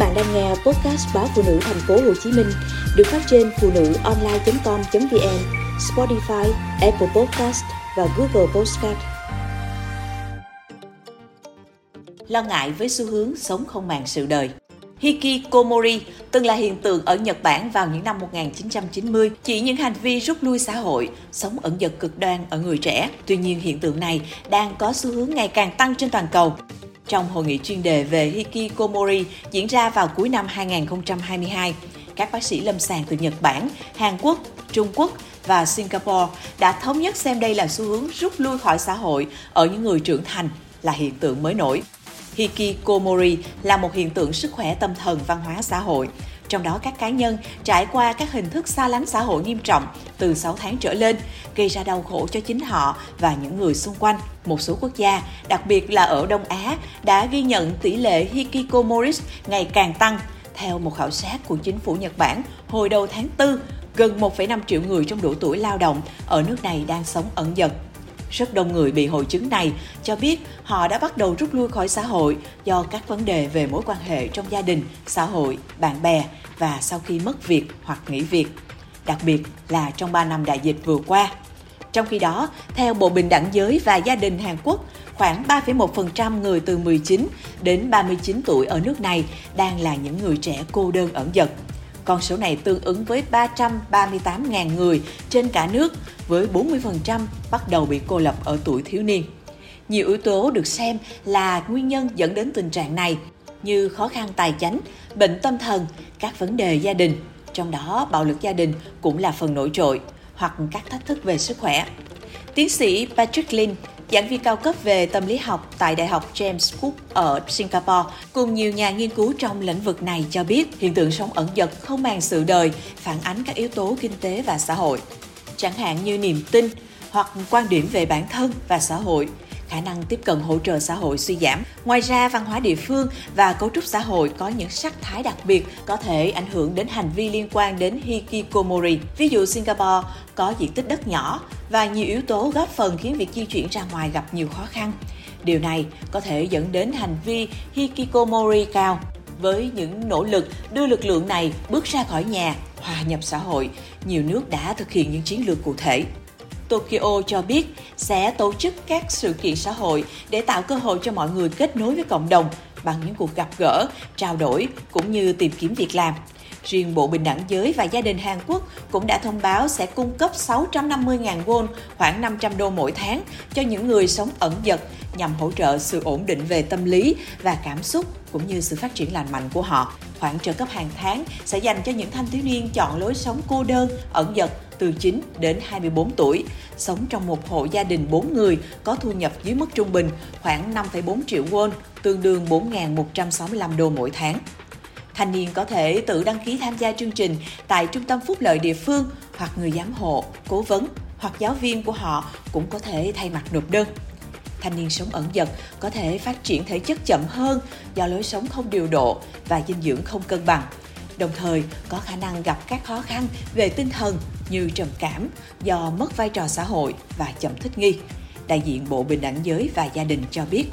bạn đang nghe podcast báo phụ nữ thành phố Hồ Chí Minh được phát trên phụ nữ online.com.vn, Spotify, Apple Podcast và Google Podcast. Lo ngại với xu hướng sống không màng sự đời. Hikikomori từng là hiện tượng ở Nhật Bản vào những năm 1990, chỉ những hành vi rút lui xã hội, sống ẩn dật cực đoan ở người trẻ. Tuy nhiên hiện tượng này đang có xu hướng ngày càng tăng trên toàn cầu. Trong hội nghị chuyên đề về Hikikomori diễn ra vào cuối năm 2022, các bác sĩ lâm sàng từ Nhật Bản, Hàn Quốc, Trung Quốc và Singapore đã thống nhất xem đây là xu hướng rút lui khỏi xã hội ở những người trưởng thành là hiện tượng mới nổi. Hikikomori là một hiện tượng sức khỏe tâm thần văn hóa xã hội, trong đó các cá nhân trải qua các hình thức xa lánh xã hội nghiêm trọng từ 6 tháng trở lên, gây ra đau khổ cho chính họ và những người xung quanh. Một số quốc gia, đặc biệt là ở Đông Á, đã ghi nhận tỷ lệ Hikikomoris ngày càng tăng. Theo một khảo sát của chính phủ Nhật Bản hồi đầu tháng 4, gần 1,5 triệu người trong độ tuổi lao động ở nước này đang sống ẩn dật rất đông người bị hội chứng này cho biết họ đã bắt đầu rút lui khỏi xã hội do các vấn đề về mối quan hệ trong gia đình, xã hội, bạn bè và sau khi mất việc hoặc nghỉ việc, đặc biệt là trong 3 năm đại dịch vừa qua. Trong khi đó, theo Bộ Bình đẳng Giới và Gia đình Hàn Quốc, khoảng 3,1% người từ 19 đến 39 tuổi ở nước này đang là những người trẻ cô đơn ẩn dật. Con số này tương ứng với 338.000 người trên cả nước, với 40% bắt đầu bị cô lập ở tuổi thiếu niên. Nhiều yếu tố được xem là nguyên nhân dẫn đến tình trạng này, như khó khăn tài chánh, bệnh tâm thần, các vấn đề gia đình, trong đó bạo lực gia đình cũng là phần nổi trội, hoặc các thách thức về sức khỏe. Tiến sĩ Patrick Lin, giảng viên cao cấp về tâm lý học tại Đại học James Cook ở Singapore, cùng nhiều nhà nghiên cứu trong lĩnh vực này cho biết hiện tượng sống ẩn dật không màng sự đời phản ánh các yếu tố kinh tế và xã hội, chẳng hạn như niềm tin hoặc quan điểm về bản thân và xã hội, khả năng tiếp cận hỗ trợ xã hội suy giảm. Ngoài ra, văn hóa địa phương và cấu trúc xã hội có những sắc thái đặc biệt có thể ảnh hưởng đến hành vi liên quan đến hikikomori. Ví dụ Singapore có diện tích đất nhỏ và nhiều yếu tố góp phần khiến việc di chuyển ra ngoài gặp nhiều khó khăn. Điều này có thể dẫn đến hành vi hikikomori cao. Với những nỗ lực đưa lực lượng này bước ra khỏi nhà, hòa nhập xã hội, nhiều nước đã thực hiện những chiến lược cụ thể. Tokyo cho biết sẽ tổ chức các sự kiện xã hội để tạo cơ hội cho mọi người kết nối với cộng đồng bằng những cuộc gặp gỡ, trao đổi cũng như tìm kiếm việc làm. Riêng Bộ Bình đẳng Giới và Gia đình Hàn Quốc cũng đã thông báo sẽ cung cấp 650.000 won, khoảng 500 đô mỗi tháng, cho những người sống ẩn dật nhằm hỗ trợ sự ổn định về tâm lý và cảm xúc cũng như sự phát triển lành mạnh của họ. Khoản trợ cấp hàng tháng sẽ dành cho những thanh thiếu niên chọn lối sống cô đơn, ẩn dật từ 9 đến 24 tuổi, sống trong một hộ gia đình 4 người có thu nhập dưới mức trung bình khoảng 5,4 triệu won, tương đương 4.165 đô mỗi tháng. Thanh niên có thể tự đăng ký tham gia chương trình tại trung tâm phúc lợi địa phương hoặc người giám hộ, cố vấn hoặc giáo viên của họ cũng có thể thay mặt nộp đơn. Thanh niên sống ẩn dật có thể phát triển thể chất chậm hơn do lối sống không điều độ và dinh dưỡng không cân bằng. Đồng thời có khả năng gặp các khó khăn về tinh thần như trầm cảm do mất vai trò xã hội và chậm thích nghi. Đại diện Bộ Bình đẳng Giới và Gia đình cho biết